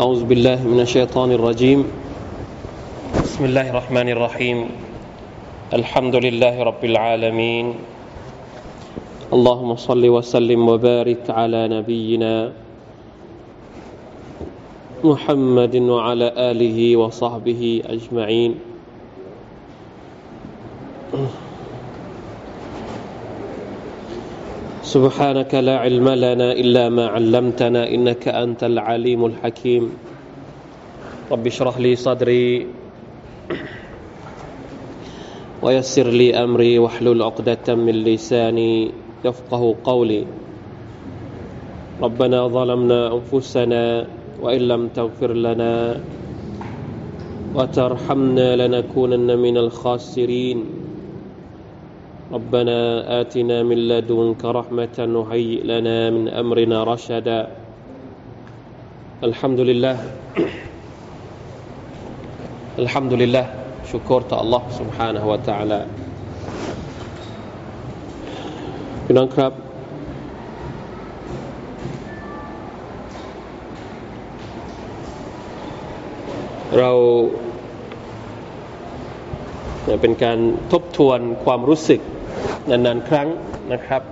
أعوذ بالله من الشيطان الرجيم. بسم الله الرحمن الرحيم. الحمد لله رب العالمين. اللهم صل وسلم وبارك على نبينا محمد وعلى آله وصحبه أجمعين. سبحانك لا علم لنا إلا ما علمتنا إنك أنت العليم الحكيم. رب اشرح لي صدري ويسر لي أمري واحلل عقدة من لساني يفقه قولي. ربنا ظلمنا أنفسنا وإن لم تغفر لنا وترحمنا لنكونن من الخاسرين. ربنا آتنا من لدنك رحمة وهيئ لنا من أمرنا رشدا الحمد لله الحمد لله شكرت الله سبحانه وتعالى พี่น้องครับ เรา เป็นการทบทวนความรู้สึกนานๆครั้งนะครับ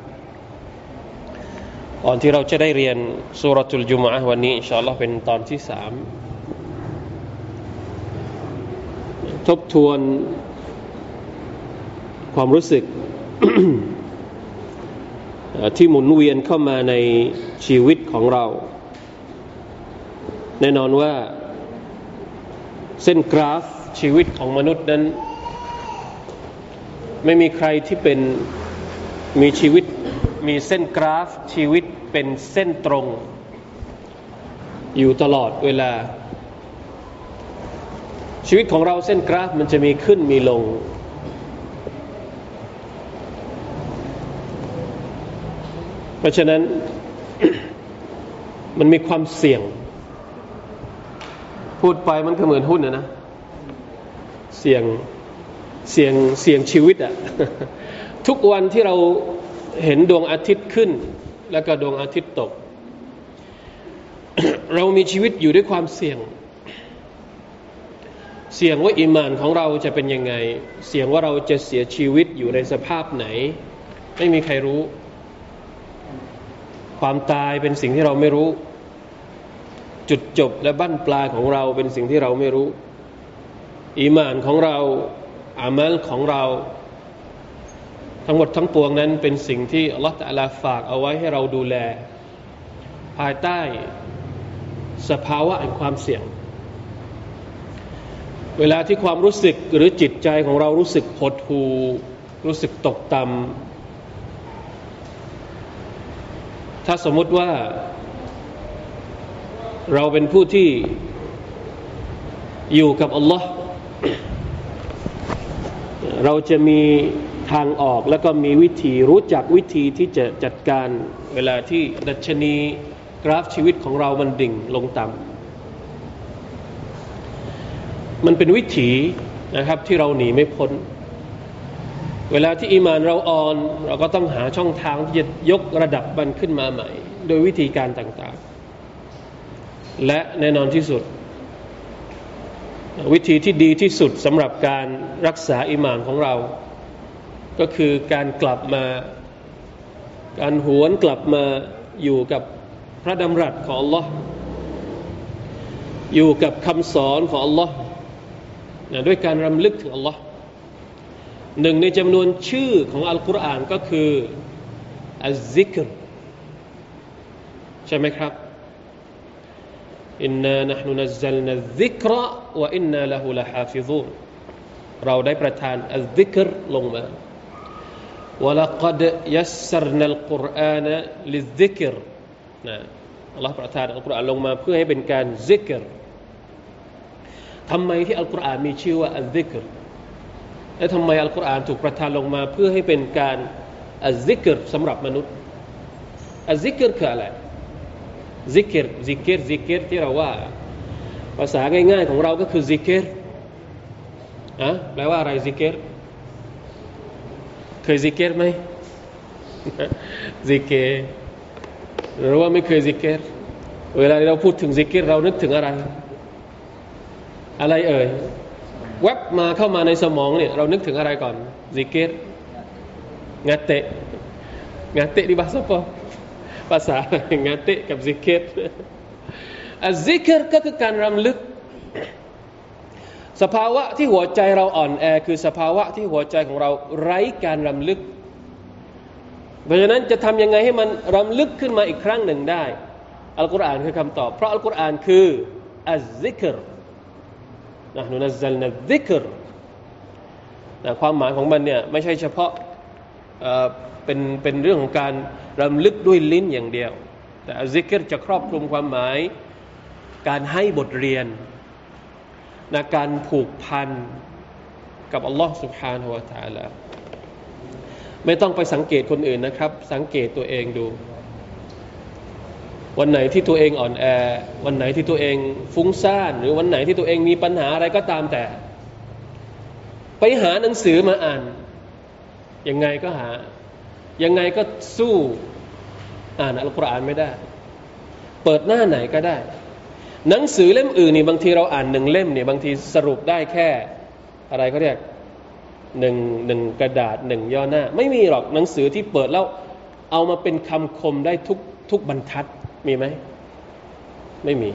ก่อนที่เราจะได้เรียนสุรทูลจุมะวันนี้อินชาอัลลอฮ์เป็นตอนที่สามทบทวนความรู้สึกที่หมุนเวียนเข้ามาในชีวิตของเรา แน่นอนว่าเส้นกราฟชีวิตของมนุษย์นั้น ไม่มีใครที่เป็นมีชีวิตมีเส้นกราฟชีวิตเป็นเส้นตรง อยู่ตลอดเวลา ชีวิตของเราเส้นกราฟมันจะมีขึ้นมีลง เพราะฉะนั้นมันมีความเสี่ยง พูดไปมันก็เหมือนหุ้นนะนะ เสี่ยง เสี่ยงเสี่ยงชีวิตอะทุกวันที่เราเห็นดวงอาทิตย์ขึ้น แล้วก็ดวงอาทิตย์ตก เรามีชีวิตอยู่ด้วยความเสี่ยง เสี่ยงว่าอิมานของเราจะเป็นยังไง เสี่ยงว่าเราจะเสียชีวิตอยู่ในสภาพไหน ไม่มีใครรู้ ความตายเป็นสิ่งที่เราไม่รู้ จุดจบและบั้นปลายของเราเป็นสิ่งที่เราไม่รู้อีมานของเรา อามัลของเรา ทั้งหมดทั้งปวงนั้นเป็นสิ่งที่อัลลอฮฺตะลาฝากเอาไว้ให้เราดูแล ภายใต้สภาวะแห่งความเสี่ยง เวลาที่ความรู้สึกหรือจิตใจของเรารู้สึกหดหู่รู้สึกตกต่ำถ้าสมมติว่าเราเป็นผู้ที่อยู่กับอัลลอฮ์ เราจะมีทางออกแล้วก็มีวิธีรู้จักวิธีที่จะจัดการเวลาที่ดัชนีกราฟชีวิตของเรามันดิ่งลงต่ำมันเป็นวิถีนะครับที่เราหนีไม่พ้น เวลาที่อีมานเราอ่อน เราก็ต้องหาช่องทางที่จะยกระดับมันขึ้นมาใหม่ โดยวิธีการต่างๆ และแน่นอนที่สุด วิธีที่ดีที่สุดสำหรับการรักษาอิมานของเรา ก็คือการกลับมา การหวนกลับมาอยู่กับพระดำรัสของ Allah อยู่กับคำสอนของ Allah นะด้วยการรำลึกถึง อัลลอฮ์ หนึ่งในจำนวนชื่อของอัลกุรอานก็คือ الذكر ใช่ไหมครับ إنا نحن نزلنا الذكر وإنا له لحافظون เราได้ประทาน الذكر ลงมา ولقد يسرنا القرآن للذكر นะอัลลอฮ์ประทานอัลกุรอานลงมาเพื่อให้เป็นการ ذكرทำไมที่อัลกุรอานมีชื่อว่าอัลซิกรและทำไมอัลกุรอานถูกประทานลงมาเพื่อให้เป็นการอัลซิกรสำหรับมนุษย์อัลซิกรคืออะไร ซิกเกตซิกเกตซิกเกตที่เราว่า ภาษาง่ายๆของเราก็คือซิกเกตอะแปลว่าอะไรซิกเกตเคยซิกเกตไหมซิกเกตหรือว่าไม่เคยซิกเกตเวลาเราพูดถึงซิกเกตเรานึกถึงอะไร อะไรเอ่ยแวบมาเข้ามาในสมองเนี่ยเรานึกถึงอะไรก่อนซิกเกตงาเตะงาเตะ di bahasa apa ภาษางาเตะกับซิกเกตอัซิกเกตก็คือการรำลึก สภาวะที่หัวใจเราอ่อนแอ คือสภาวะที่หัวใจของเราไร้การรำลึก เพราะฉะนั้นจะทำยังไงให้มันรำลึกขึ้นมาอีกครั้งหนึ่งได้ อัลกุรอานคือคำตอบ เพราะอัลกุรอานคืออัซซิกรนะนุนัซลนัซิกรนะความหมายของมันเนี่ยไม่ใช่เฉพาะ เป็นเป็นเรื่องของการรำลึกด้วยลิ้นอย่างเดียว แต่อัซิกรจะครอบคลุมความหมาย การให้บทเรียนนะการผูกพันกับอัลลอฮ์สุบฮานหัวตาละไม่ต้องไปสังเกตคนอื่นนะครับ สังเกตตัวเองดู วันไหนที่ตัวเองอ่อนแอ วันไหนที่ตัวเองฟุ้งซ่าน หรือวันไหนที่ตัวเองมีปัญหาอะไรก็ตามแต่ ไปหาหนังสือมาอ่านยังไงก็หา ยังไงก็สู้อ่านอัลกุรอานไม่ได้ เปิดหน้าไหนก็ได้ หนังสือเล่มอื่นนี่บางทีเราอ่านหนึ่งเล่มเนี่ยบางทีสรุปได้แค่อะไรเขาเรียกหนึ่งหนึ่งกระดาษหนึ่งย่อหน้า ไม่มีหรอกหนังสือที่เปิดแล้วเอามาเป็นคำคมได้ทุกทุกบรรทัดมีไหมไม่มี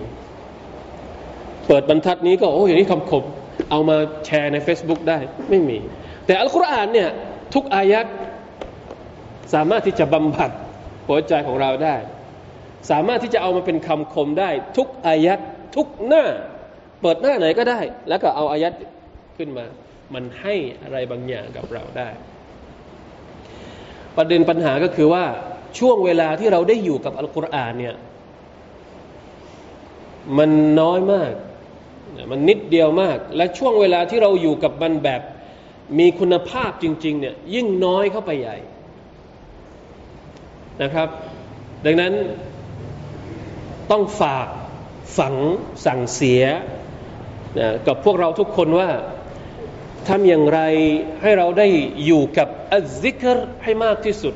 เปิดบรรทัดนี้ก็โอ้ยนี่คำคม เอามาแชร์ใน Facebook ได้ไม่มี แต่อัลกุรอานเนี่ยทุกอายัด สามารถที่จะบำบัดหัวใจของเราได้ สามารถที่จะเอามาเป็นคำคมได้ ทุกอายัดทุกหน้า เปิดหน้าไหนก็ได้ แล้วก็เอาอายัดขึ้นมา มันให้อะไรบางอย่างกับเราได้ ประเด็นปัญหาก็คือว่าช่วงเวลาที่เราได้อยู่กับอัลกุรอานเนี่ยมันน้อยมาก มันนิดเดียวมาก และช่วงเวลาที่เราอยู่กับมันแบบ มีคุณภาพจริง ๆ เนี่ยยิ่งน้อยเข้าไปใหญ่ นะครับ ดังนั้นต้องฝากฝังสั่งเสียนะกับพวกเราทุกคนว่าทำอย่างไรให้เราได้อยู่กับอัลซิกรให้มากที่สุด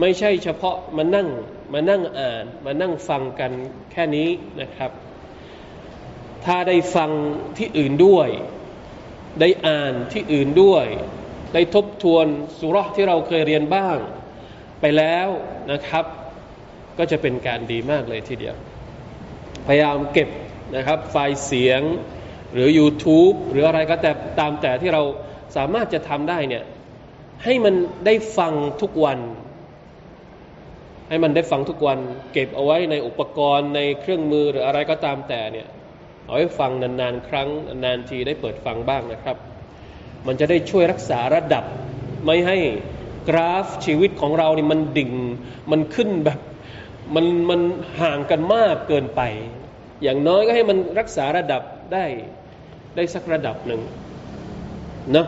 ไม่ใช่เฉพาะมานั่งมานั่งอ่านมานั่งฟังกันแค่นี้นะครับ ถ้าได้ฟังที่อื่นด้วย ได้อ่านที่อื่นด้วย ได้ทบทวนสุรษที่เราเคยเรียนบ้าง ไปแล้วนะครับ ก็จะเป็นการดีมากเลยทีเดียว พยายามเก็บนะครับไฟล์เสียงหรือ YouTube หรืออะไรก็แต่ตามแต่ที่เราสามารถจะทำได้เนี่ยให้มันได้ฟังทุกวัน ให้มันได้ฟังทุกวัน เก็บเอาไว้ในอุปกรณ์ในเครื่องมือหรืออะไรก็ตามแต่เนี่ยเอาไว้ฟังนานๆ ครั้งนานทีได้เปิดฟังบ้างนะครับ มันจะได้ช่วยรักษาระดับไม่ให้ กราฟชีวิตของเรานี่มันดิ่ง มันขึ้นแบบมันมันห่างกันมากเกินไป อย่างน้อยก็ให้มันรักษาระดับได้ได้สักระดับหนึ่งนะ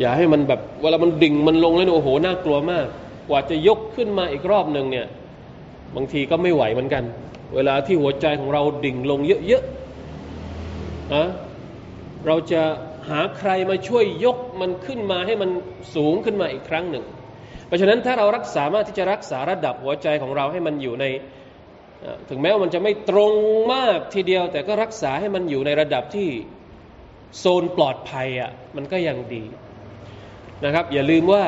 อย่าให้มันแบบเวลามันดิ่งมันลงแล้วโอ้โหน่ากลัวมาก กว่าจะยกขึ้นมาอีกรอบหนึ่งเนี่ยบางทีก็ไม่ไหวเหมือนกัน เวลาที่หัวใจของเราดิ่งลงเยอะๆนะเราจะ หาใครมาช่วยยกมันขึ้นมาให้มันสูงขึ้นมาอีกครั้งหนึ่ง เพราะฉะนั้นถ้าเรารักษามารถที่จะรักษาระดับหัวใจของเราให้มันอยู่ในถึงแม้ว่ามันจะไม่ตรงมากทีเดียว แต่ก็รักษาให้มันอยู่ในระดับที่โซนปลอดภัยอะมันก็ยังดีนะครับ อย่าลืมว่า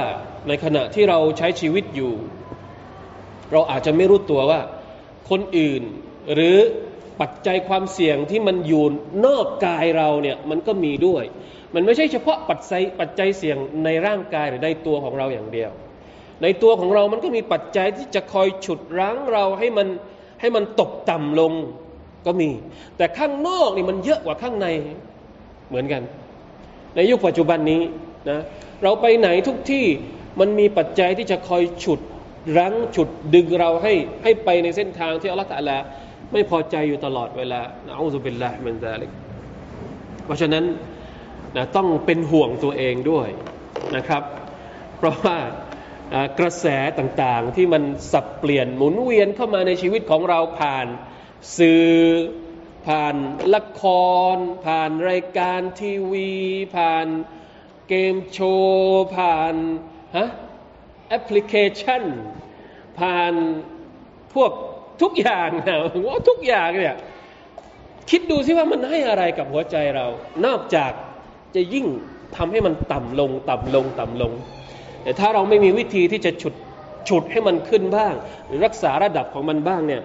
ในขณะที่เราใช้ชีวิตอยู่ เราอาจจะไม่รู้ตัวว่าคนอื่นหรือ ปัจจัยความเสี่ยงที่มันอยู่นอกกายเราเนี่ยมันก็มีด้วย มันไม่ใช่เฉพาะปัจจัยปัจจัยเสี่ยงในร่างกายหรือในตัวของเราอย่างเดียว ในตัวของเรามันก็มีปัจจัยที่จะคอยฉุดรั้งเราให้มันให้มันตกต่ำลงก็มี แต่ข้างนอกนี่มันเยอะกว่าข้างในเหมือนกัน ในยุคปัจจุบันนี้นะเราไปไหนทุกที่มันมีปัจจัยที่จะคอยฉุดรั้งฉุดดึงเราให้ให้ไปในเส้นทางที่อัลลอฮฺตะลา ไม่พอใจอยู่ตลอดเวลานะอูซุบิลลาฮิมินซาลิกเพราะฉะนั้นนะต้องเป็นห่วงตัวเองด้วยนะครับ เพราะว่ากระแสต่างๆที่มันสับเปลี่ยนหมุนเวียนเข้ามาในชีวิตของเราผ่านสื่อผ่านละคร ผ่านรายการทีวี ผ่านเกมโชว์ผ่านฮะแอปพลิเคชัน ผ่านพวก ทุกอย่างนะว่าทุกอย่างเนี่ยคิดดูซิว่ามันให้อะไรกับหัวใจเรา นอกจากจะยิ่งทำให้มันต่ำลง ต่ำลง ต่ำลง แต่ถ้าเราไม่มีวิธีที่จะฉุดฉุดให้มันขึ้นบ้าง หรือรักษาระดับของมันบ้างเนี่ย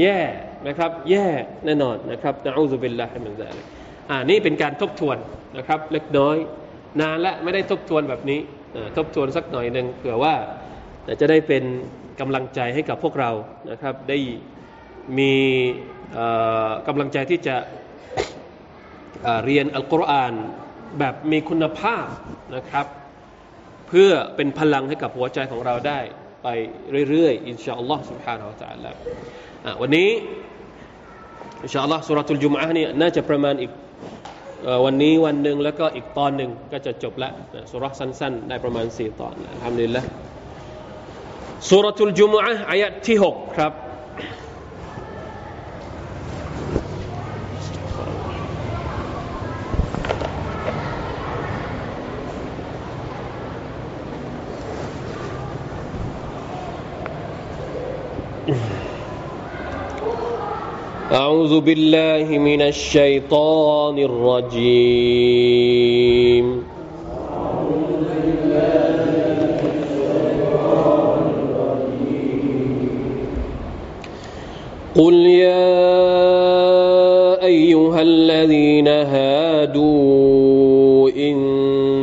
แย่นะครับ แย่แน่นอนนะครับนะอูซุบิลลาฮิมินซาลิกอ่านี่เป็นการทบทวนนะครับ เล็กน้อย นานละไม่ได้ทบทวนแบบนี้ทบทวนสักหน่อยหนึ่งเผื่อว่าจะได้เป็น กำลังใจให้กับพวกเรานะครับ ได้มีกำลังใจที่จะเรียนอัลกุรอานแบบมีคุณภาพนะครับ เพื่อเป็นพลังให้กับหัวใจของเราได้ไปเรื่อยๆอินชาอัลลอฮ์ سبحانه และ تعالى วันนี้อินชาอัลลอฮ์สุรทูลจุมอะห์นี่น่าจะประมาณอีกวันนี้วันหนึ่งแล้วก็อีกตอนหนึ่งก็จะจบละสุรสั้นๆได้ประมาณสี่ตอนทำดีแล้ว สุรทูลจุมอะห์อายะที่หกครับ أعوذ بالله من الشيطان الرجيم قل يا أيها الذين هادوا إن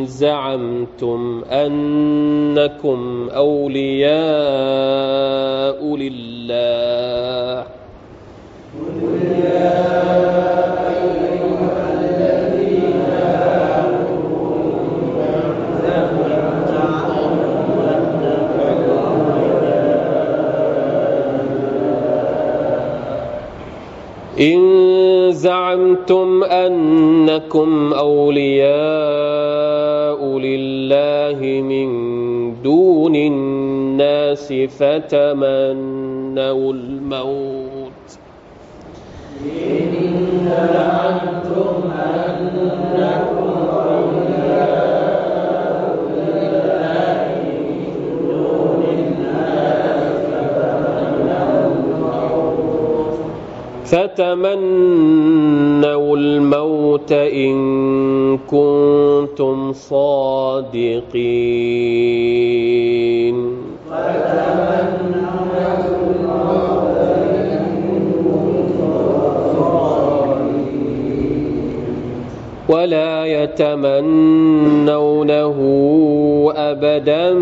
زعمتم أنكم أولياء لله إن زعمتم أنكم أولياء لله من دون الناس فتمنوا الموت. إن زعمتم أنكم فتمنوا الموت إن كنتم صادقين. ولا يتمنونه أبدا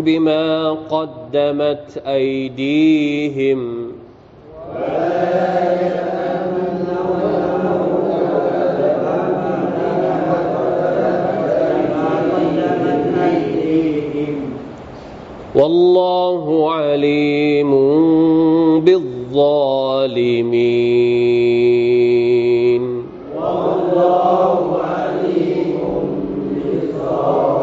بما قدمت أيديهم. والله عليم بالظالمين. والله عليم بالظالمين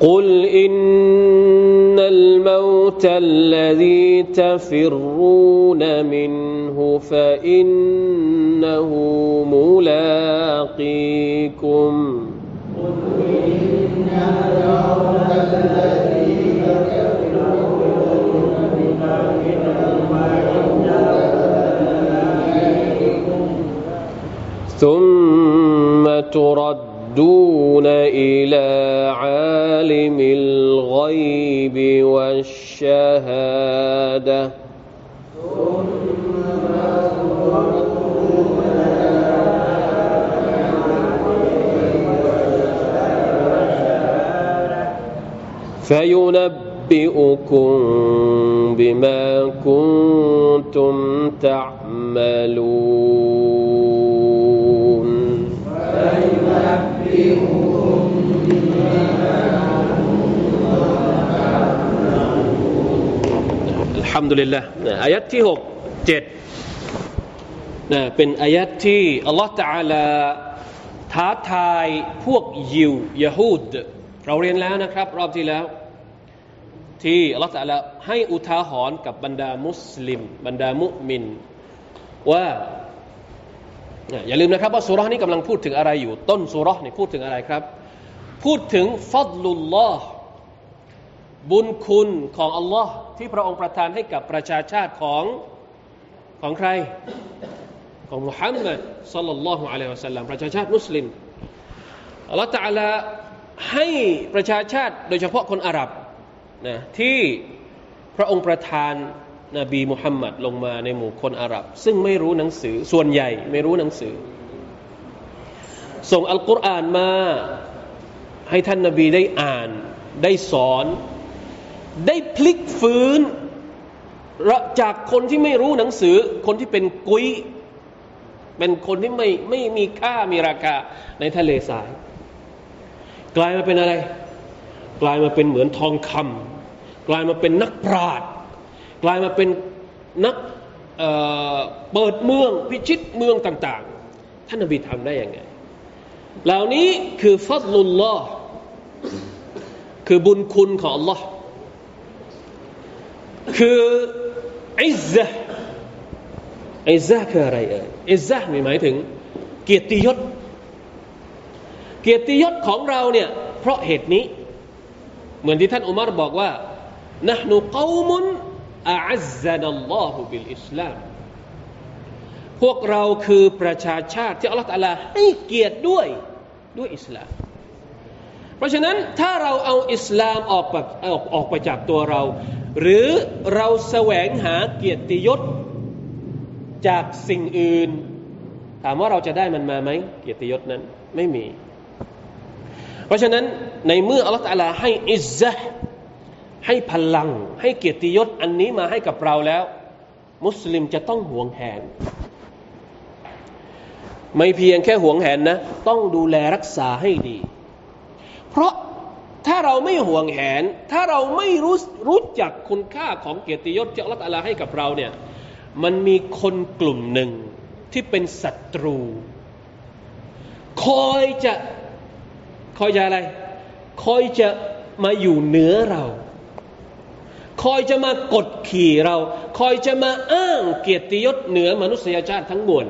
قل إن الموت الذي تفرون منه فإنه ملاقيكم. ثم تردون إلى عالم الغيب والشهادة. فينبئكم بما كنتم تعملون الحمد لله อายัดที่หกเจ็ดนะเป็นอายัดที่อัลลอฮฺ تعالى ท้าทายพวกยิวยะฮูดเราเรียนแล้วนะครับ รอบที่แล้ว ที่อัลลอฮฺตะให้อุทาหรณ์กับบรรดามุสลิม บรรดามุมิน ว่าอย่าลืมนะครับว่าสุรานี้กำลังพูดถึงอะไรอยู่ ต้นสุรานี่พูดถึงอะไรครับ พูดถึงฟัดลุลลอฮ์บุญคุณของอัลลอฮ์ที่พระองค์ประทานให้กับประชาชาติของของใคร ของมุฮัมมัดสัลลัลลอฮุอะลัยฮิวะสัลลัมประชาชาติมุสลิมอัลลอฮฺตะอาลาให้ประชาชาติโดยเฉพาะคนอาหรับ นะที่พระองค์ประทานนบีมุฮัมมัดลงมาในหมู่คนอาหรับ ซึ่งไม่รู้หนังสือส่วนใหญ่ไม่รู้หนังสือ ส่งอัลกุรอานมาให้ท่านนบีได้อ่าน ได้สอน ได้พลิกฟื้นจากคนที่ไม่รู้หนังสือ คนที่เป็นกุยเป็นคนที่ไม่ไม่มีค่ามีราคาในทะเลทราย กลายมาเป็นอะไร กลายมาเป็นเหมือนทองคำกลายมาเป็นนักปราชญ์กลายมาเป็นนักเเปิดเมืองพิชิตเมืองต่าง ๆ ท่านนบีทำได้ยังไง เหล่านี้คือฟัดลุลลอฮ์คือบุญคุณของ Allah คืออิซะอิซะคืออะไรเอ่ยอิซซะมีหมายถึง เกียรติยศ เกียรติยศของเราเนี่ยเพราะเหตุนี้ เหมือนที่ท่านอุมารบอกว่านะหนูกอมุนอัซซานัลลอฮุบิลอิสลามพวกเราคือประชาชาติที่อัลลอฮฺตะลาให้เกียรติด้วยด้วยอิสลาม เพราะฉะนั้นถ้าเราเอาอิสลามออกไปออกออกไปจากตัวเรา หรือเราแสวงหาเกียรติยศจากสิ่งอื่น ถามว่าเราจะได้มันมาไหมเกียรติยศนั้นไม่มี เพราะฉะนั้นในเมื่ออัลลอฮฺตะลาให้อิซะให้พลัง ให้เกียรติยศอันนี้มาให้กับเราแล้ว มุสลิมจะต้องหวงแหน ไม่เพียงแค่หวงแหนนะ ต้องดูแลรักษาให้ดี เพราะถ้าเราไม่หวงแหน ถ้าเราไม่รู้รู้จักคุณค่าของเกียรติยศที่อัลลอฮฺให้กับเราเนี่ยมันมีคนกลุ่มหนึ่งที่เป็นศัตรู คอยจะ คอยจะอะไร คอยจะมาอยู่เหนือเรา คอยจะมากดขี่เรา คอยจะมาอ้างเกียรติยศเหนือมนุษยชาติทั้งมวล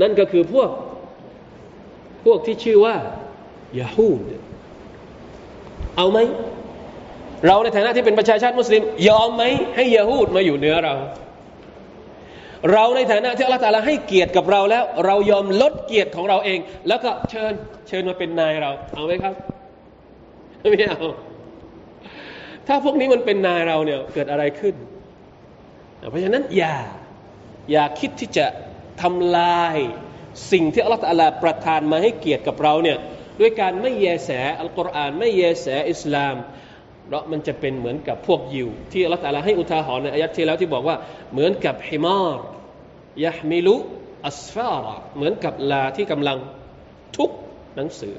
นั่นก็คือพวก พวกที่ชื่อว่ายาฮูดเอาไหม เราในฐานะที่เป็นประชาชาติมุสลิม ยอมไหมให้ยาฮูดมาอยู่เหนือเรา เราในฐานะที่อัลลอฮฺตาลาให้เกียรติกับเราแล้ว เรายอมลดเกียรติของเราเอง แล้วก็เชิญเชิญมาเป็นนายเรา เอาไหมครับไม่เอาถ้าพวกนี้มันเป็นนายเราเนี่ยเกิดอะไรขึ้น เพราะฉะนั้นอย่าอย่าคิดที่จะทำลายสิ่งที่อัลลอฮฺประทานมาให้เกียรติกับเราเนี่ยด้วยการไม่แยแสอัลกุรอานไม่แยแสอิสลาม เพราะมันจะเป็นเหมือนกับพวกยิว ที่อัลลอฮฺให้อุทาหรณ์ในอายัดที่แล้วที่บอกว่าเหมือนกับฮิมารยะมิลุอัสฟาระเหมือนกับลาที่กำลังทุกหนังสือ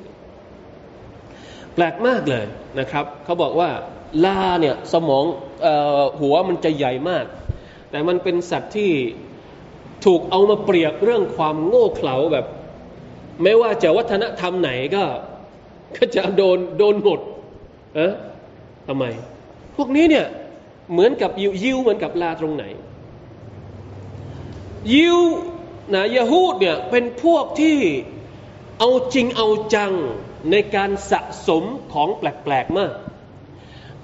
แปลกมากเลยนะครับ เขาบอกว่าลาเนี่ยสมองออหัวมันจะใหญ่มาก แต่มันเป็นสัตว์ที่ถูกเอามาเปรียบเรื่องความโง่เขลาแบบ ไม่ว่าจะวัฒนธรรมไหนก็ ก็จะโดนโดนหมดเอะ ทำไม พวกนี้เนี่ยเหมือนกับยิวยิวเหมือนกับลาตรงไหน ยิวนะยาฮูดเนี่ยเป็นพวกที่เอาจริงเอาจังในการสะสมของแปลกๆมาก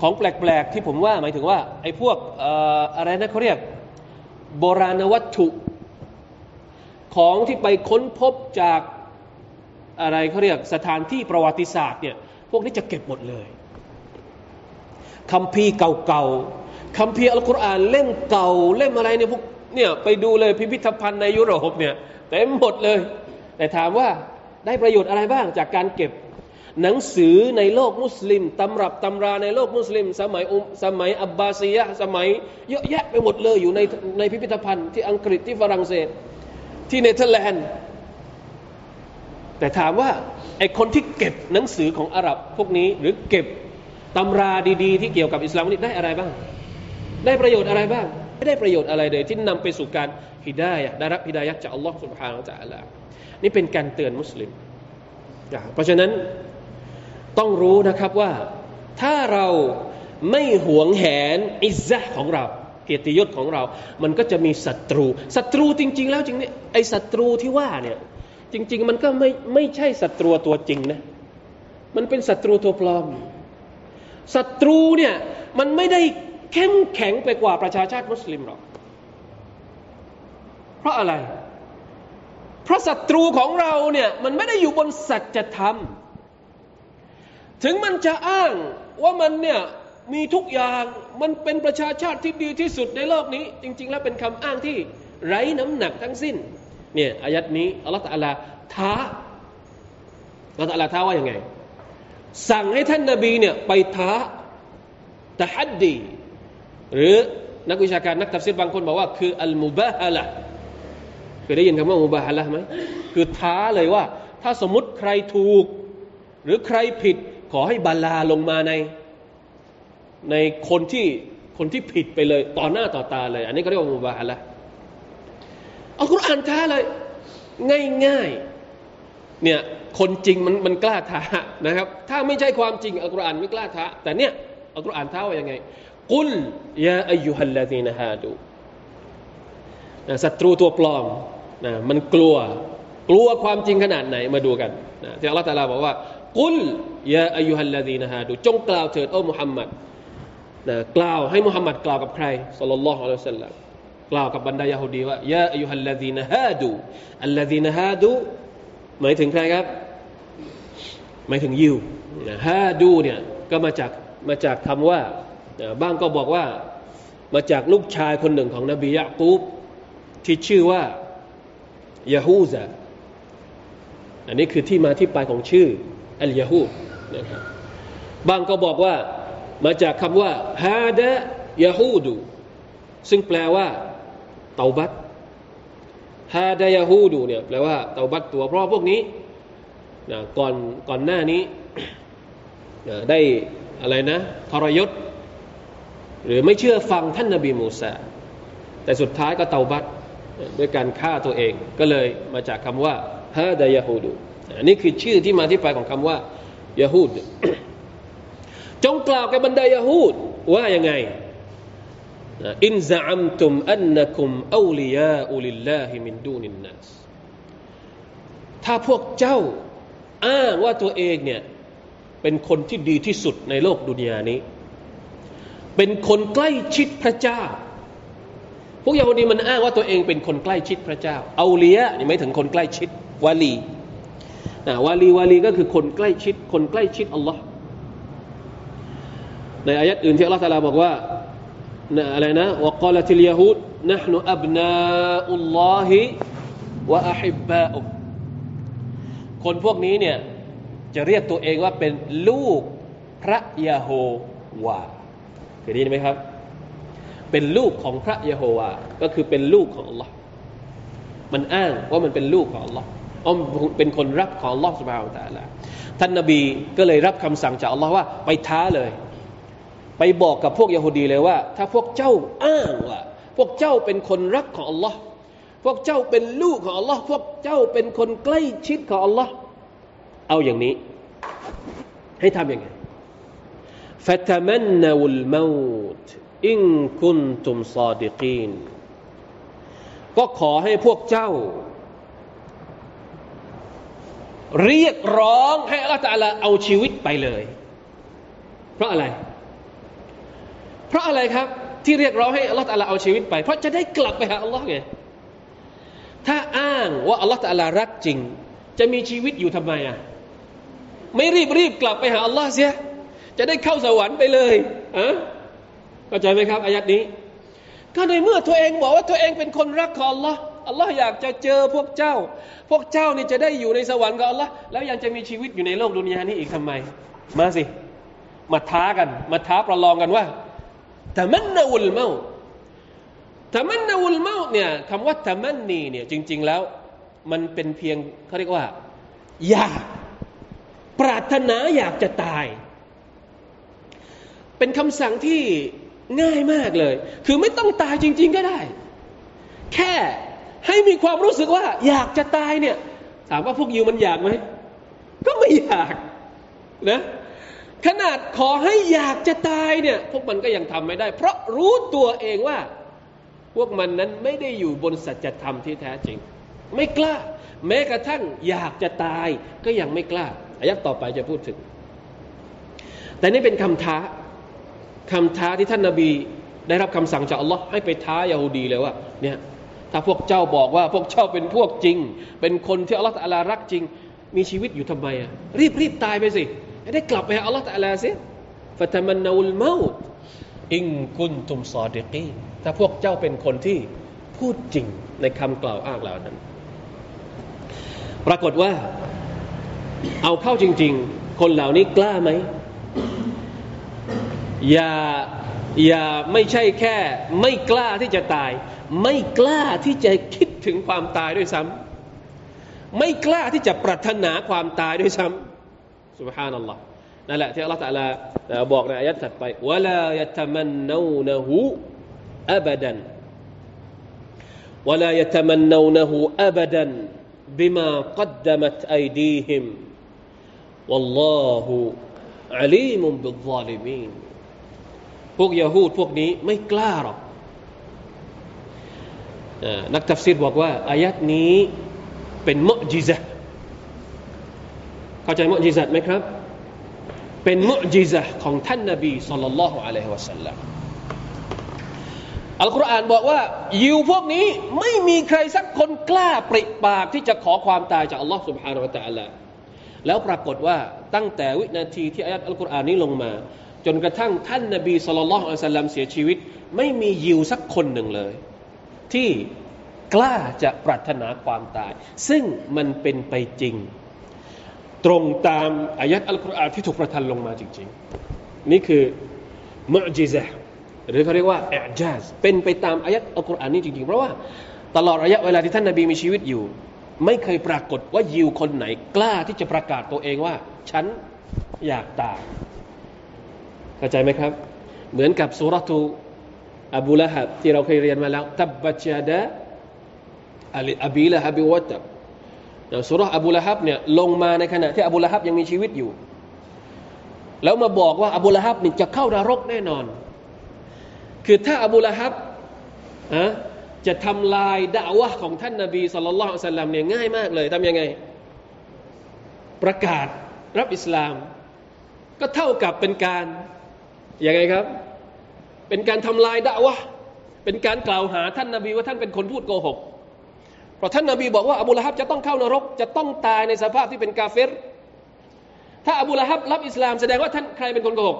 ของแปลกๆที่ผมว่าหมายถึงว่าไอ้พวกอะไรนะเขาเรียกโบราณวัตถุ ของที่ไปค้นพบจากอะไรเขาเรียกสถานที่ประวัติศาสตร์เนี่ยพวกนี้จะเก็บหมดเลย คำพีเก่าๆคำพีอัลกุรอานเล่มเก่า เล่มอะไรเนี่ยพวกเนี่ยไปดูเลยพิพิธภัณฑ์ในยุโรปเนี่ยเต็มหมดเลย แต่ถามว่าได้ประโยชน์อะไรบ้างจากการเก็บ หนังสือในโลกมุสลิมตำรับตำราในโลกมุสลิม สมัยอุมสมัยอับบาซียะสมัยเยอะแยะไปหมดเลยอยู่ในในพิพิธภัณฑ์ที่อังกฤษที่ฝรั่งเศสที่เนเธอร์แลนด์แต่ถามว่าไอ้คนที่เก็บหนังสือของอาหรับพวกนี้หรือเก็บ ตำราดีๆ ที่เกี่ยวกับอิสลามนี่ได้อะไรบ้าง ได้ประโยชน์อะไรบ้าง ไม่ได้ประโยชน์อะไรเลย ที่นำไปสู่การฮิดายะได้รับฮิดายะจากอัลลอฮฺสุบฮานาอัลลอฮฺนี่เป็นการเตือนมุสลิม เพราะฉะนั้นต้องรู้นะครับว่าถ้าเราไม่หวงแหนอิซะของเรา เกียรติยศของเรา มันก็จะมีศัตรู ศัตรูจริง ๆ แล้วจริงเนี่ยไอ้ศัตรูที่ว่าเนี่ยจริง ๆ มันก็ไม่ไม่ใช่ศัตรูตัวจริงนะ มันเป็นศัตรูตัวปลอม ศัตรูเนี่ยมันไม่ได้เข้มแข็งไปกว่าประชาชาติมุสลิมหรอก เพราะอะไร เพราะศัตรูของเราเนี่ยมันไม่ได้อยู่บนสัจธรรม ถึงมันจะอ้างว่ามันเนี่ยมีทุกอย่างมันเป็นประชาชาติที่ดีที่สุดในโลกนี้ จริง ๆ แล้วเป็นคำอ้างที่ไร้น้ำหนักทั้งสิ้นเนี่ยอายัดนี้อัลลอฮฺตะลาท้าอัลลอฮฺตะลาท้าว่าอยังไง สั่งให้ท่านนาบีเนี่ยไปท้าตะฮัดดี หรือนักวิชาการนักตัฟซีรบางคนบอกว่าคืออัลมุบาฮะละเคยได้ยินคำว่ามุบาฮะละไหมคือท้าเลยว่า ถ้าสมมติใครถูก หรือใครผิดขอให้บาลาลงมาใน ในคนที่คนที่ผิดไปเลยต่อหน้าต่อตาเลย อันนี้ก็เรียกว่ามุบาฮะละเอาคุรานท้าเลย ง่ายๆเนี่ย คนจริงมันมันกล้าท้านะครับ ถ้าไม่ใช่ความจริงอัลกุรอานไม่กล้าท้าแต่เนี่ยอัลกุรอานท้าว่ายังไง กุลยาอายุฮัลลาดีนฮาดูนะศัตรูตัวปลอมนะมันกลัว กลัวความจริงขนาดไหนมาดูกันนะที่อัลลอฮฺตาลาบอกว่า กุลยาอายุฮัลลาดีนฮาดูจงกล่าวเถิดโอ้มุฮัมมัดนะกล่าวให้มุฮัมมัดกล่าวกับใครสัลลัลลอฮุอะลัยฮิวสัลลัมกล่าวกับบรรดายาฮูดีว่ายาอายุฮัลลาดีนฮาดูอัลลาดีนฮาดูหมายถึงใครครับ หมายถึงยิวฮาดูเนี่ยก็มาจากมาจากคำว่าบ้างก็บอกว่ามาจากลูกชายคนหนึ่งของนบียะกูบที่ชื่อว่ายาฮูซาอันนี้คือที่มาที่ไปของชื่ออัลยาฮูนะครับบางก็บอกว่ามาจากคำว่าฮาดะยาฮูดูซึ่งแปลว่าเตาบัตฮาดะยาฮูดูเนี่ยแปลว่าเตาบัตตัวเพราะพวกนี้ นะก่อนก่อนหน้านี้นะได้อะไรนะทรยศ หรือไม่เชื่อฟังท่านนบีมูซาแต่สุดท้ายก็เตาบัตด้วยการฆ่าตัวเองก็เลยมาจากคำว่าฮาดายาฮูดูอันนี้คือชื่อที่มาที่ไปของคำว่ายาฮูดจงกล่าวกับบรรดายาฮูดว่ายังไงอินซามตุมอันนักุมอูลียาอุลิลลาฮิมินดูนินนัสถ้าพวกเจ้า อ้างว่าตัวเองเนี่ยเป็นคนที่ดีที่สุดในโลกดุนยานี้เป็นคนใกล้ชิดพระเจ้า พวกยาฮูดีมันอ้างว่าตัวเองเป็นคนใกล้ชิดพระเจ้า เอาเลียนี่ไม่ถึงคนใกล้ชิดวาลีนะวาลีวาลีก็คือคนใกล้ชิด คนใกล้ชิดอัลลอฮ์ในอายัดอื่นที่อัลลอฮ์ตาลาบอกว่าอะไรนะวกาลติลยาฮูด نحن أبناء الله وأحباؤه คนพวกนี้เนี่ยจะเรียกตัวเองว่าเป็นลูกพระยาโฮวาเคยได้ยินไหมครับ เป็นลูกของพระเยโฮวาก็คือเป็นลูกของ Allah มันอ้างว่ามันเป็นลูกของ Allah อ๋อเป็นคนรับของ Allah สุบฮาวตะละท่านนบีก็เลยรับคำสั่งจาก Allah ว่าไปท้าเลย ไปบอกกับพวกยโฮดีเลยว่า ถ้าพวกเจ้าอ้างว่า พวกเจ้าเป็นคนรักของ Allah พวกเจ้าเป็นลูกของ Allah พวกเจ้าเป็นคนใกล้ชิดของ Allah เอาอย่างนี้ ให้ทำยังไง فتمنوا الموت إن كنتم صادقين ก็ขอให้พวกเจ้า เรียกร้องให้อัลลอฮฺเอาชีวิตไปเลย เพราะอะไร เพราะอะไรครับ ที่เรียกร้องให้อัลลอฮฺเอาชีวิตไป เพราะจะได้กลับไปหาอัลลอฮ์ไง ถ้าอ้างว่าอัลลอฮฺรักจริง จะมีชีวิตอยู่ทำไมอะไม่รีบรีบกลับไปหาอัลลอฮ์เสีย จะได้เข้าสวรรค์ไปเลยอะเข้าใจไหมครับอายัดนี้ ก็ในเมื่อตัวเองบอกว่าตัวเองเป็นคนรักของ Allah อัลลอฮ์อยากจะเจอพวกเจ้า พวกเจ้านี่จะได้อยู่ในสวรรค์กับอัลลอฮ์แล้วยังจะมีชีวิตอยู่ในโลกดุนยานี้อีกทำไม มาสิ มาท้ากัน มาท้าประลองกันว่าแต่มันนาวุลเมา ตมันนาวุลเมาเนี่ยคำว่าตมันนีเนี่ยจริง ๆ แล้ว มันเป็นเพียงเขาเรียกว่า อยากปรารถนาอยากจะตาย เป็นคำสั่งที่ง่ายมากเลย คือไม่ต้องตายจริง ๆ ก็ได้ แค่ให้มีความรู้สึกว่า อยากจะตายเนี่ย ถามว่าพวกยูมันอยากไหมก็ไม่อยากนะขนาดขอให้อยากจะตายเนี่ย พวกมันก็ยังทำไม่ได้ เพราะรู้ตัวเองว่า พวกมันนั้นไม่ได้อยู่บนสัจธรรมที่แท้จริง ไม่กล้า แม้กระทั่งอยากจะตายก็ยังไม่กล้าอายักต่อไปจะพูดถึง แต่นี่เป็นคำท้าคำท้าที่ท่านนาบีได้รับคำสั่งจากอัลลอฮ์ให้ไปท้ายาฮูดีเลยว่าเนี่ยถ้าพวกเจ้าบอกว่าพวกเจ้าเป็นพวกจริง เป็นคนที่อัลลอฮ์ตะลารักจริง มีชีวิตอยู่ทำไมอะรีบรีบตายไปสิได้กลับไปหาอัลลอฮ์ตะลาสิฟะตมันนาอุลมาตอิงกุนตุมซอดิกี ถ้าพวกเจ้าเป็นคนที่พูดจริงในคำกล่าวอ้างเหล่านั้น ปรากฏว่าเอาเข้าจริง ๆ คนเหล่านี้กล้าไหมอย่าอย่าไม่ใช่แค่ ไม่กล้าที่จะตาย ไม่กล้าที่จะคิดถึงความตายด้วยซ้ำไม่กล้าที่จะปรารถนาความตายด้วยซ้ำสุบฮานัลลอฮ์นั่นแหละที่อัลลอฮฺตะลาบอกในอายะห์ถัดไปวะลายะตมันนูนะฮู อับดัน ولا يتمنونه ابدا بما قدمت ايديهم والله عليم بالظالمين พวกยาฮูดพวกนี้ไม่กล้าหรอกนักตัฟซีรบอกว่าอายัดนี้เป็นมุจิซะเข้าใจมุจิซะไหมครับ เป็นมุจิซะของท่านนบีสุลต่านละฮ์อะลัยฮิวะสัลลัม อัลกุรอานบอกว่ายิวพวกนี้ไม่มีใครสักคนกล้าปริปากที่จะขอความตายจากอัลลอฮ์ سبحانه และ تعالى แล้วปรากฏว่าตั้งแต่วินาทีที่อายัดอัลกุรอานนี้ลงมา จนกระทั่งท่านนบีสุลต่านละฮ์อัลสลัมเสียชีวิต ไม่มียิวสักคนหนึ่งเลย ที่กล้าจะปรารถนาความตาย ซึ่งมันเป็นไปจริง ตรงตามอายัดอัลกุรอานที่ถูกประทานลงมาจริง ๆ นี่คือมุจิซะ หรือเขาเรียกว่าแอจาสเป็นไปตามอายัดอัลกุรอานนี้จริงๆ เพราะว่าตลอดระยะเวลาที่ท่านนาบีมีชีวิตอยู่ ไม่เคยปรากฏว่ายิวคนไหนกล้าที่จะประกาศตัวเองว่า ฉันอยากตายเข้าใจไหมครับ เหมือนกับสุรทูอบูละฮับที่เราเคยเรียนมาแล้วตับบัจยาดะอบีละฮับิวัตบสุรอบูละฮับเนี่ยลงมาในขณะที่อบูละฮับยังมีชีวิตอยู่ แล้วมาบอกว่าอบูละฮับนี่จะเข้านรกแน่นอน คือถ้าอบูละฮับะจะทำลายด่าวะของท่านนาบีสุลต่านสัลลัมเนี่ยง่ายมากเลยทำยังไง ประกาศรับอิสลาม ก็เท่ากับเป็นการยังไงครับ เป็นการทำลายด่าวะเป็นการกล่าวหาท่านนาบีว่าท่านเป็นคนพูดโกหก เพราะท่านนาบีบอกว่าอบูละฮับจะต้องเข้านรก จะต้องตายในสภาพที่เป็นกาเฟรถ้าอบูละฮับรับอิสลามแสดงว่าท่านใครเป็นคนโกหก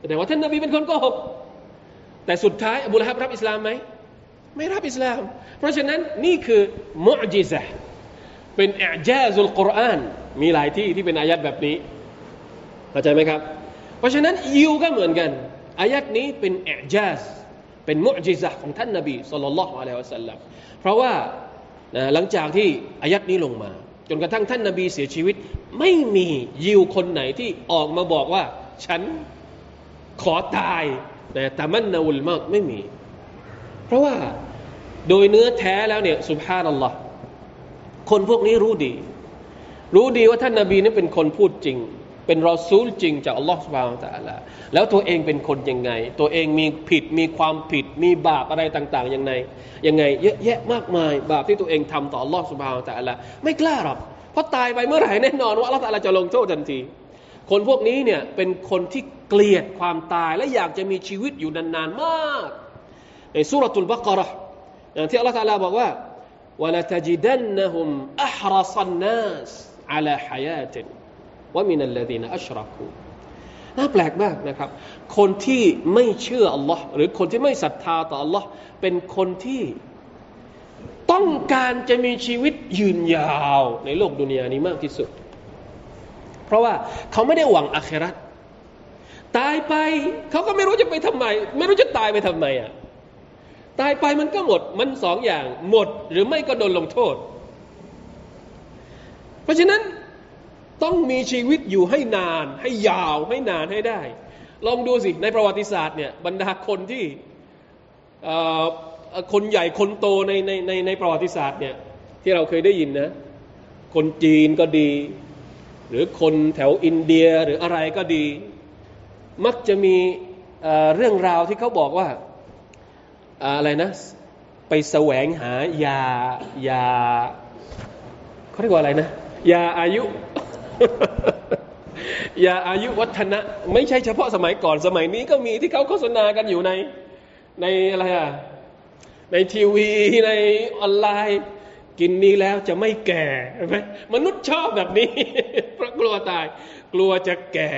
แสดงว่าท่านนาบีเป็นคนโกหก แต่สุดท้ายอบูละฮับรับอิสลามไหมไม่รับอิสลาม เพราะฉะนั้นนี่คือมุอจิซะเป็นอิจาซุลกุรอานมีหลายที่ที่เป็นอายัดแบบนี้เข้าใจไหมครับ เพราะฉะนั้นยิวก็เหมือนกันอายัดนี้เป็นอิจาซเป็นมุอจิซะของท่านนบีสุลต่านละฮ์อะลัยฮิวะสัลลัมเพราะว่าหลังจากที่อายัดนี้ลงมา จนกระทั่งท่านนบีเสียชีวิต ไม่มียิวคนไหนที่ออกมาบอกว่า ฉันขอตาย แต่ตามันนาวุลมากไม่มี เพราะว่าโดยเนื้อแท้แล้วเนี่ยสุภานัลลอฮ์คนพวกนี้รู้ดี รู้ดีว่าท่านนาบีนั้นเป็นคนพูดจริง เป็นรอซูลจริงจากอัลลอฮ์สุบฮานตะอัลาแล้วตัวเองเป็นคนยังไง ตัวเองมีผิดมีความผิด มีบาปอะไรต่างๆยังไงยังไง เยอะแยะมากมาย บาปที่ตัวเองทำต่ออัลลอฮ์สุบฮานตะอัลาไม่กล้าหรอกเพราะตายไปเมื่อไหร่แน่นอนว่าอัลลอฮ์ตะอัลาจะลงโทษทันที คนพวกนี้เนี่ยเป็นคนที่เกลียดความตายและอยากจะมีชีวิตอยู่นานๆมาก ในสุรทูลบักรห์อย่างที่อัลลอฮฺตาลาบอกว่า ولتجدنهم أحرص الناس على حياة ومن الذين أشركوا น่าแปลกมากนะครับ คนที่ไม่เชื่ออัลลอฮ์หรือคนที่ไม่ศรัทธาต่ออัลลอฮ์เป็นคนที่ต้องการจะมีชีวิตยืนยาวในโลกดุนยานี้มากที่สุด เพราะว่าเขาไม่ได้หวังอาคราตตายไปเขาก็ไม่รู้จะไปทำไม ไม่รู้จะตายไปทำไมอะตายไปมันก็หมดมันสองอย่าง หมดหรือไม่ก็โดนลงโทษ เพราะฉะนั้นต้องมีชีวิตอยู่ให้นาน ให้ยาวให้นานให้ได้ ลองดูสิในประวัติศาสตร์เนี่ยบรรดาคนที่คนใหญ่คนโตในในในในประวัติศาสตร์เนี่ยที่เราเคยได้ยินนะ คนจีนก็ดี หรือคนแถวอินเดียหรืออะไรก็ดี มักจะมีเรื่องราวที่เขาบอกว่าอะไรนะไปแสวงหายายาเขาเรียกว่าอะไรนะยาอายุยาอายุวัฒนะ ไม่ใช่เฉพาะสมัยก่อนสมัยนี้ก็มีที่เขาโฆษณากันอยู่ในในอะไรอะในทีวีในออนไลน์ กินนี้แล้วจะไม่แก่ไหมมนุษย์ชอบแบบนี้เพราะกลัวตาย กลัวจะแก่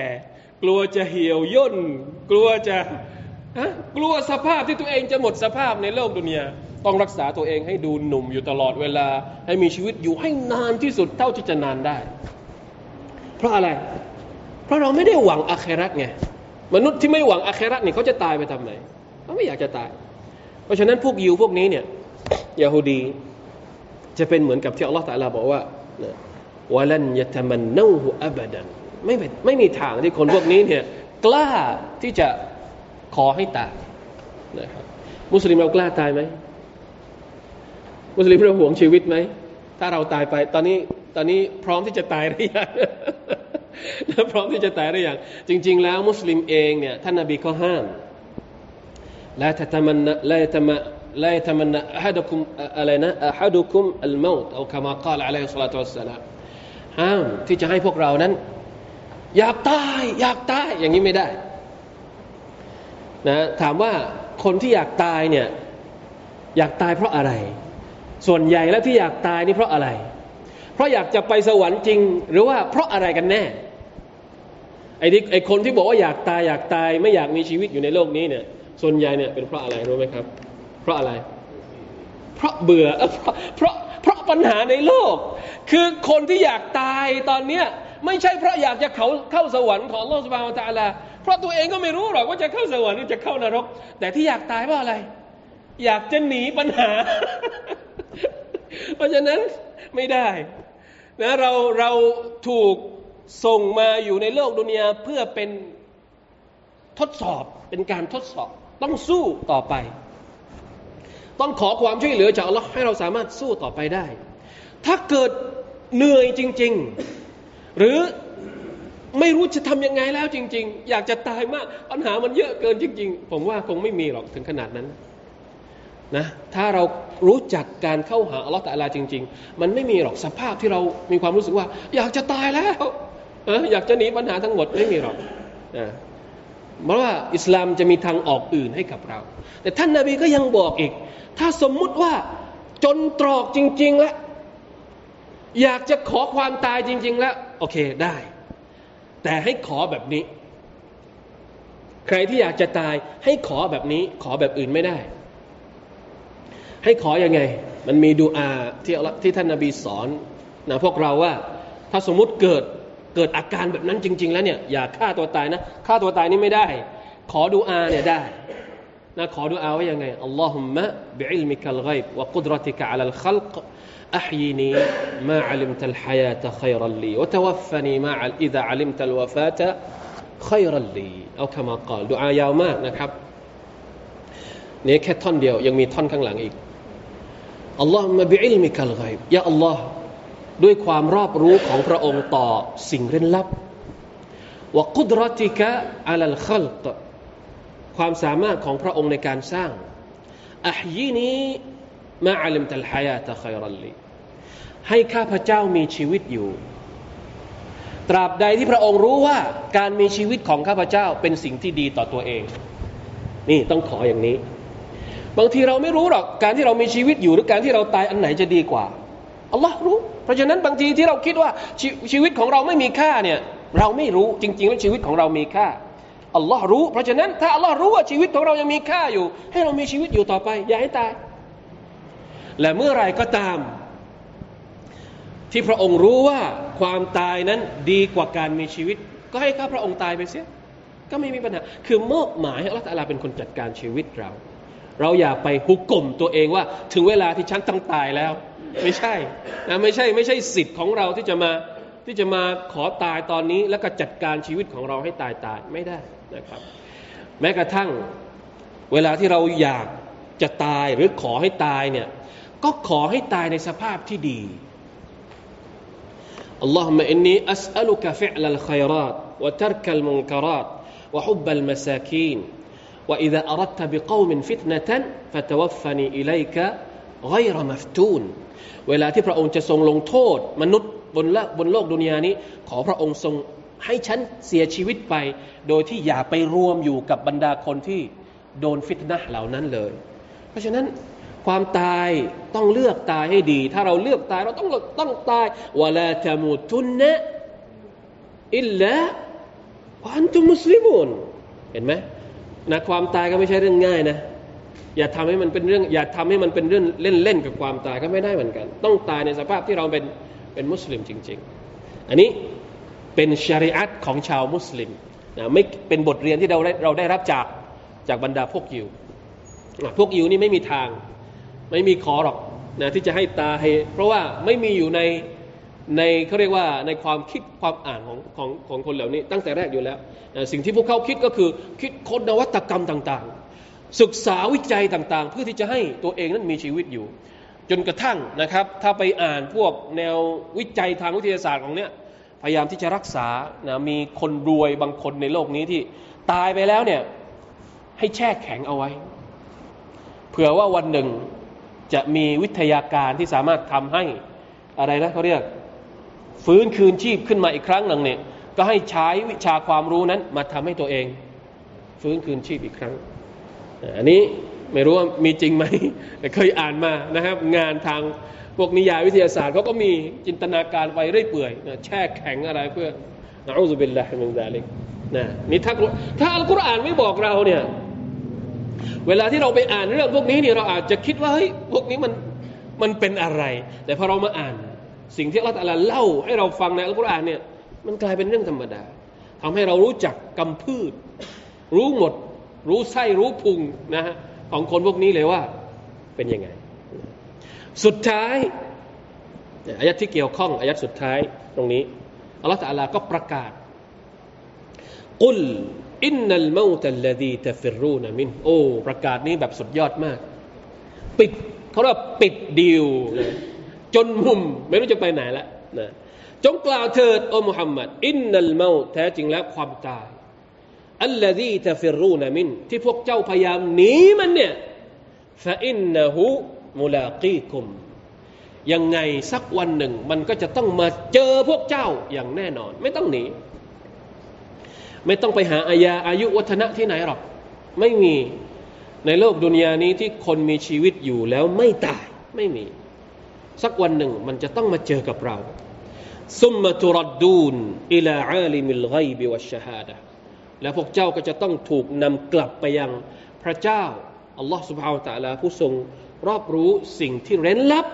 กลัวจะเหี่ยวย่น กลัวจะกลัวสภาพที่ตัวเองจะหมดสภาพในโลกดุนยาต้องรักษาตัวเองให้ดูหนุ่มอยู่ตลอดเวลา ให้มีชีวิตอยู่ให้นานที่สุดเท่าที่จะนานได้ เพราะอะไร เพราะเราไม่ได้หวังอาคราตไงมนุษย์ที่ไม่หวังอาคราตเนี่ยเขาจะตายไปทำไมเขาไม่อยากจะตาย เพราะฉะนั้นพวกยิวพวกนี้เนี่ยยาฮูดี จะเป็นเหมือนกับที่อัลลอฮฺตะลาบอกว่าวลันยะตมันนูฮุอับดันไม่ไม่มีทางที่คนพวกนี้เนี่ยกล้าที่จะขอให้ตายนะครับมุสลิมเรากล้าตายไหมมุสลิมเราห่วงชีวิตไหมถ้าเราตายไปตอนนี้ตอนนี้พร้อมที่จะตายหรือยังพร้อมที่จะตายหรือยังจริง ๆ แล้วมุสลิมเองเนี่ยท่านนบีก็ห้ามละตะมันละตะมะ لا يتمنى أحدكم علينا أحدكم الموت أو كما قال عليه الصلاة والسلام ห้ามที่จะให้พวกเรานั้น อยากตายอยากตายอย่างนี้ไม่ได้นะถามว่าคนที่อยากตายเนี่ยอยากตายเพราะอะไร ส่วนใหญ่แล้วที่อยากตายนี่เพราะอะไร เพราะอยากจะไปสวรรค์จริง หรือว่าเพราะอะไรกันแน่ไอ้ที่ไอ้คนที่บอกว่าอยากตายอยากตายไม่อยากมีชีวิตอยู่ในโลกนี้เนี่ยส่วนใหญ่เนี่ยเป็นเพราะอะไรรู้ไหมครับ เพราะอะไร เพราะเบื่อเพราะเพราะเพราะปัญหาในโลก คือคนที่อยากตายตอนเนี้ยไม่ใช่เพราะอยากจะเขาเข้าสวรรค์ของโลกสบายตาลาเพราะตัวเองก็ไม่รู้หรอกว่าจะเข้าสวรรค์หรือจะเข้านรก แต่ที่อยากตายเพราะอะไร อยากจะหนีปัญหา เพราะฉะนั้นไม่ได้นะเราเราถูกส่งมาอยู่ในโลกดุนยาเพื่อเป็นทดสอบเป็นการทดสอบ ต้องสู้ต่อไป ต้องขอความช่วยเหลือจากอัลลอฮ์ให้เราสามารถสู้ต่อไปได้ ถ้าเกิดเหนื่อยจริง ๆ หรือไม่รู้จะทำยังไงแล้วจริง ๆ อยากจะตายมาก ปัญหามันเยอะเกินจริง ๆ ผมว่าคงไม่มีหรอกถึงขนาดนั้นนะถ้าเรารู้จักการเข้าหาอัลลอฮฺตะลาจริง ๆ มันไม่มีหรอกสภาพที่เรามีความรู้สึกว่า อยากจะตายแล้ว อยากจะหนีปัญหาทั้งหมดไม่มีหรอกนะ เพราะว่าอิสลามจะมีทางออกอื่นให้กับเรา แต่ท่านนาบีก็ยังบอกอีก ถ้าสมมุติว่าจนตรอกจริง ๆ แล้ว อยากจะขอความตายจริง ๆ แล้ว โอเคได้ แต่ให้ขอแบบนี้ ใครที่อยากจะตายให้ขอแบบนี้ ขอแบบอื่นไม่ได้ ให้ขออยังไง มันมีดูอาที่ที่ท่านนาบีสอนนะพวกเราว่า ถ้าสมมุติเกิด เกิดอาการแบบนั้นจริง ๆ แล้วเนี่ยอย่าฆ่าตัวตายนะฆ่าตัวตายนี่ไม่ได้ ขอดูอาเนี่ยได้นะขอดูอาว่ายังไงอัลลอฮุมะบิอิลมิกัลไกบวะกุดรติกะอัลลคัลก أحيني ما علمت الحياة خيرا لي وتوفني ما إذا علمت الوفاة خيرا لي أو كما قال ดูอายาวมากนะครับนี่แค่ท่อนเดียวยังมีท่อนข้างหลังอีกอัลลอฮ์มาบิอิลมิกัลไกบยาอัลลอฮ์ ด้วยความรอบรู้ของพระองค์ต่อสิ่งเร้นลับวกุดรติกะอัลลคัลกความสามารถของพระองค์ในการสร้างอัฮยีนีมาอัลิมตัลฮายาตะขัยรัลลีให้ข้าพเจ้ามีชีวิตอยู่ ตราบใดที่พระองค์รู้ว่าการมีชีวิตของข้าพเจ้าเป็นสิ่งที่ดีต่อตัวเอง นี่ต้องขออย่างนี้ บางทีเราไม่รู้หรอกการที่เรามีชีวิตอยู่หรือการที่เราตายอันไหนจะดีกว่า อัลลอฮ์รู้ เพราะฉะนั้นบางทีที่เราคิดว่าชชีวิตของเราไม่มีค่าเนี่ยเราไม่รู้จริง ๆ แล้วชีวิตของเรามีค่าอัลลอฮ์รู้ เพราะฉะนั้นถ้าอัลลอฮ์รู้ว่าชีวิตของเรายังมีค่าอยู่ ให้เรามีชีวิตอยู่ต่อไป อย่าให้ตาย และเมื่อไรก็ตาม ที่พระองค์รู้ว่าความตายนั้นดีกว่าการมีชีวิต ก็ให้ข้าพระองค์ตายไปเสียก็ไม่มีปัญหา คือมอบหมายให้อัลลอฮฺเป็นคนจัดการชีวิตเรา เราอย่าไปฮุกกลมตัวเองว่า ถึงเวลาที่ฉันต้องตายแล้ว ไม่ใช่นะไม่ใช่ไม่ใช่สิทธิ์ของเราที่จะมาที่จะมาขอตายตอนนี้ แล้วก็จัดการชีวิตของเราให้ตายตายไม่ได้นะครับ แม้กระทั่งเวลาที่เราอยากจะตายหรือขอให้ตายเนี่ยก็ขอให้ตายในสภาพที่ดี اللهم إني أسألك فعل الخيرات وترك المنكرات وحب المساكين وإذا أردت بقوم فتنة فتوفني إليك غير مفتون เวลาที่พระองค์จะทรงลงโทษ มนุษย์บนโลกบนโลกดุนยานี้ ขอพระองค์ทรงให้ฉันเสียชีวิตไป โดยที่อย่าไปรวมอยู่กับบรรดาคนที่โดนฟิตนะเหล่านั้นเลย เพราะฉะนั้นความตายต้องเลือกตายให้ดี ถ้าเราเลือกตายเราต้องต้องตายวะลาตมุตุนนะอิลละวันตุมุสลิมุนเห็นไหมนะความตายก็ไม่ใช่เรื่องง่ายนะ อย่าทำให้มันเป็นเรื่อง อย่าทำให้มันเป็นเรื่องเล่นๆกับความตายก็ไม่ได้เหมือนกัน ต้องตายในสภาพที่เราเป็นเป็นมุสลิมจริง ๆ อันนี้เป็นชริอัตของชาวมุสลิมนะไม่เป็นบทเรียนที่เราเราได้รับจากจากบรรดาพวกยิวพวกยิวนี่ไม่มีทาง ไม่มีขอหรอกนะที่จะให้ตายเพราะว่าไม่มีอยู่ในในเขาเรียกว่าในความคิดความอ่านของของของคนเหล่านี้ ตั้งแต่แรกอยู่แล้วนะสิ่งที่พวกเขาคิดก็คือคิดค้นนวัตกรรมต่าง ๆ ศึกษาวิจัยต่างๆ เพื่อที่จะให้ตัวเองนั้นมีชีวิตอยู่ จนกระทั่งนะครับ ถ้าไปอ่านพวกแนววิจัยทางวิทยาศาสตร์ของเนี้ยพยายามที่จะรักษานะมีคนรวยบางคนในโลกนี้ที่ตายไปแล้วเนี่ยให้แช่แข็งเอาไว้ เผื่อว่าวันหนึ่งจะมีวิทยาการที่สามารถทำให้อะไรนะเขาเรียกฟื้นคืนชีพขึ้นมาอีกครั้งหนึ่งเนี่ยก็ให้ใช้วิชาความรู้นั้นมาทำให้ตัวเอง ฟื้นคืนชีพอีกครั้ง อันนี้ไม่รู้ว่ามีจริงไหมแต่เคยอ่านมานะครับ งานทางพวกนิยายวิทยาศาสตร์เขาก็มีจินตนาการไปเรื่อยเปื่อยแช่แข็งอะไรเพื่อนะอูซุบิลลาฮิมินซาลิกนะนี่ถ้าถ้าอัลกุรอานไม่บอกเราเนี่ยเวลาที่เราไปอ่านเรื่องพวกนี้เนี่ยเราอาจจะคิดว่าเฮ้ยพวกนี้มันมันเป็นอะไร แต่พอเรามาอ่าน สิ่งที่อัลลอฮฺเล่าให้เราฟังในอัลกุรอานเนี่ยมันกลายเป็นเรื่องธรรมดาทำให้เรารู้จักกำพืช รู้หมด รู้ไส้รู้พุงนะฮะของคนพวกนี้เลยว่าเป็นยังไง สุดท้ายอายัดที่เกี่ยวข้องอายัดสุดท้ายตรงนี้อัลลอฮฺตะลาก็ประกาศกุลอินนัลมาตัลลดีตฟิรูนมินโอ้ประกาศนี้แบบสุดยอดมาก ปิดเขาเรียกปิดดีลเลยจนมุมไม่รู้จะไปไหนละนะจงกล่าวเถิดโอ้มุฮัมมัดอินนัลมาแท้จริงแล้วความตาย อัลลดีตฟิรูนมินที่พวกเจ้าพยายามหนีมันเนี่ยฟาอินนะฮูมุลากีคุมยังไงสักวันหนึ่ง มันก็จะต้องมาเจอพวกเจ้าอย่างแน่นอน ไม่ต้องหนี ไม่ต้องไปหาอายาอายุวัฒนะที่ไหนหรอก ไม่มีในโลกดุนยานี้ที่คนมีชีวิตอยู่แล้วไม่ตายไม่มี สักวันหนึ่งมันจะต้องมาเจอกับเราซุมมาตุรดดูนอิลาอาลิมิลไกบิวัชชฮาดะ แล้วพวกเจ้าก็จะต้องถูกนำกลับไปยังพระเจ้าอัลลอฮฺสุบฮาวตะลาผู้ทรงรอบรู้สิ่งที่เร้นลับ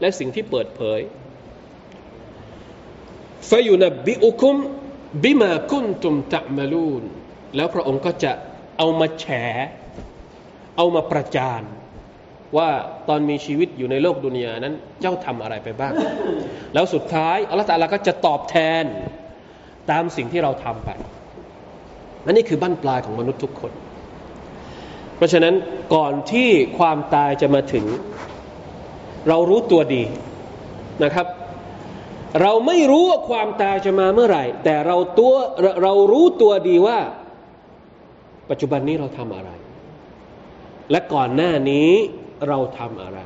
และสิ่งที่เปิดเผยฟยุนบิอุคุมบิมาคุนตุมตะมาลูนแล้วพระองค์ก็จะเอามาแฉ เอามาประจาน ว่าตอนมีชีวิตอยู่ในโลกดุนยานั้นเจ้าทำอะไรไปบ้าง แล้วสุดท้ายอัลลอฮฺตาลาก็จะตอบแทนตามสิ่งที่เราทำไป และนี่คือบั้นปลายของมนุษย์ทุกคน เพราะฉะนั้นก่อนที่ความตายจะมาถึง เรารู้ตัวดีนะครับ เราไม่รู้ว่าความตายจะมาเมื่อไหร่ แต่เราตัวเรารู้ตัวดีว่า ปัจจุบันนี้เราทำอะไร และก่อนหน้านี้เราทำอะไร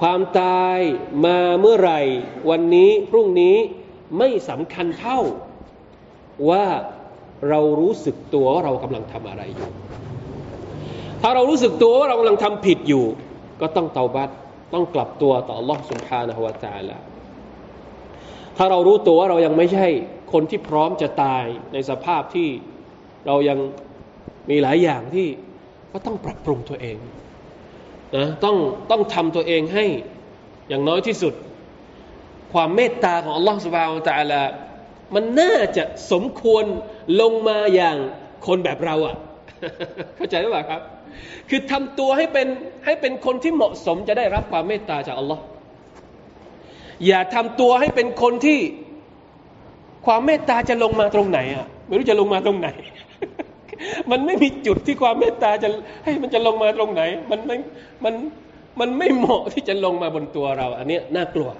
ความตายมาเมื่อไหร่ วันนี้พรุ่งนี้ไม่สำคัญเท่าว่า เรารู้สึกตัวว่าเรากำลังทำอะไรอยู่ ถ้าเรารู้สึกตัวว่าเรากำลังทำผิดอยู่ ก็ต้องเตาบัตต้องกลับตัวต่อ Allah سبحانه และ تعالى ถ้าเรารู้ตัวว่าเรายังไม่ใช่คนที่พร้อมจะตายในสภาพที่เรายังมีหลายอย่างที่ก็ต้องปรับปรุงตัวเองนะต้องต้องทำตัวเองให้อย่างน้อยที่สุด ความเมตตาของ Allah سبحانه และ تعالى มันน่าจะสมควรลงมาอย่างคนแบบเราอะ่ะ เข้าใจหรือเปล่าครับ คือทำตัวให้เป็นให้เป็นคนที่เหมาะสมจะได้รับความเมตตาจากอัลลอฮ์อย่าทำตัวให้เป็นคนที่ความเมตตาจะลงมาตรงไหนอะไม่รู้จะลงมาตรงไหน มันไม่มีจุดที่ความเมตตาจะให้มันจะลงมาตรงไหน มันไม่มันมันไม่เหมาะที่จะลงมาบนตัวเรา อันนี้น่ากลัว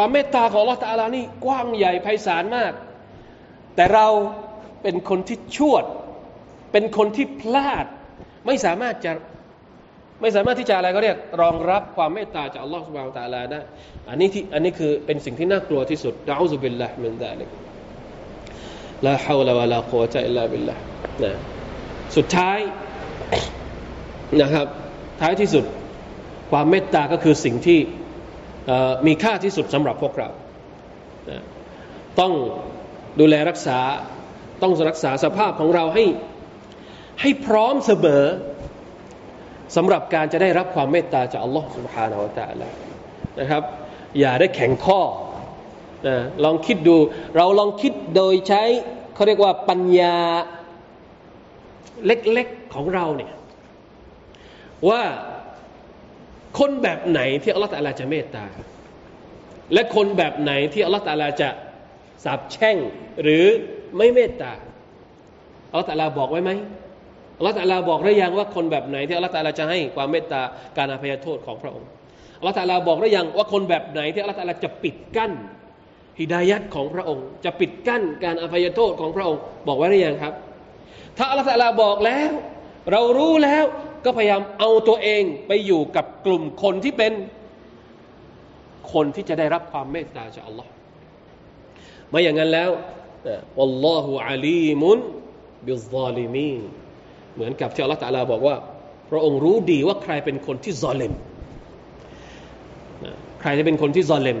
ความเมตตาของลอตาลานี่กว้างใหญ่ไพศาลมาก แต่เราเป็นคนที่ชั่วเป็นคนที่พลาด ไม่สามารถจะไม่สามารถที่จะอะไรก็เรียกรองรับความเมตตาจากอัลลอฮฺสุบานตะลาได้อันนี้ที่อันนี้คือเป็นสิ่งที่น่ากลัวที่สุดดะอูซุบิลลาห์มินดาลิกลาฮาวลาวะลากุวะตอิลลาบิลลาห์นะสุดท้ายนะครับท้ายที่สุดความเมตตาก็คือสิ่งที่ มีค่าที่สุดสำหรับพวกเรา ต้องดูแลรักษาต้องรักษาสภาพของเราให้ให้พร้อมเสมอสำหรับการจะได้รับความเมตตาจากอัลลอฮ์ سبحانه และ تعالى นะครับ อย่าได้แข็งข้อนะลองคิดดู เราลองคิดโดยใช้เขาเรียกว่าปัญญาเล็กๆของเราเนี่ยว่า คนแบบไหนที่อัลลอฮฺตาลาจะเมตตา และคนแบบไหนที่อัลลอฮฺตาลาจะสาบแช่งหรือไม่เมตตาอัลลอฮฺตาลาบอกไว้ไหมอัลลอฮฺตาลาบอกหรือยังว่าคนแบบไหนที่อัลลอฮฺตาลาจะให้ความเมตตาการอภัยโทษของพระองค์อัลลอฮฺตาลาบอกหรือยังว่าคนแบบไหนที่อัลลอฮฺตาลาจะปิดกั้นฮิดายัดของพระองค์ จะปิดกั้นการอภัยโทษของพระองค์ บอกไว้หรือยังครับ ถ้าอัลลอฮฺตาลาบอกแล้ว เรารู้แล้ว ก็พยายามเอาตัวเองไปอยู่กับกลุ่มคนที่เป็นคนที่จะได้รับความเมตตาจากอัลลอฮ์ไม่อย่างนั้นแล้วอัลลอฮฺอาลีมุนบิซาลิมีเหมือนกับที่อัลลอฮฺตาลาบอกว่า พระองค์รู้ดีว่าใครเป็นคนที่ซอเลมใครจะเป็นคนที่ซอเลม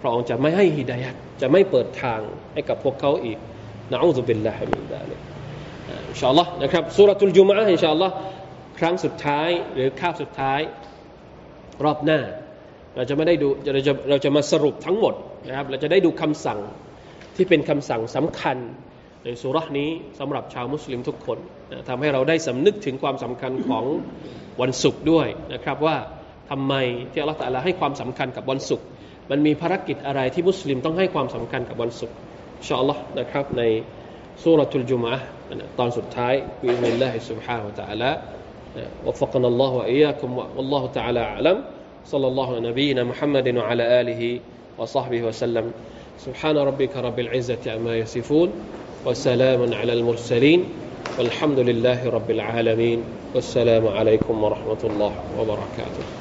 พระองค์จะไม่ให้ฮิดายัดจะไม่เปิดทางให้กับพวกเขาอีกنعوذ بالله من ذلك إن شاء الله นะครับ سورة الجمعة إن شاء الله ครั้งสุดท้ายหรือคาบสุดท้ายรอบหน้า เราจะไม่ได้ดูเราจะเราจะมาสรุปทั้งหมดนะครับเราจะได้ดูคำสั่งที่เป็นคำสั่งสำคัญในสูเราะฮ์นี้สำหรับชาวมุสลิมทุกคนนะทำให้เราได้สำนึกถึงความสำคัญของวันศุกร์ด้วยนะครับว่าทำไมที่อัลลอฮฺให้ความสำคัญกับวันศุกร์มันมีภารกิจอะไรที่มุสลิมต้องให้ความสำคัญกับวันศุกร์อิชอัลลอฮ์นะครับในสุรทูลจุมะตอนสุดท้ายบิอิลลาฮิสุบฮานะตะอัลลอ وفقنا الله وإياكم والله تعالى أعلم. صلى الله على نبينا محمد وعلى آله وصحبه وسلم. سبحان ربك رب العزة عما يصفون وسلام على المرسلين والحمد لله رب العالمين والسلام عليكم ورحمة الله وبركاته.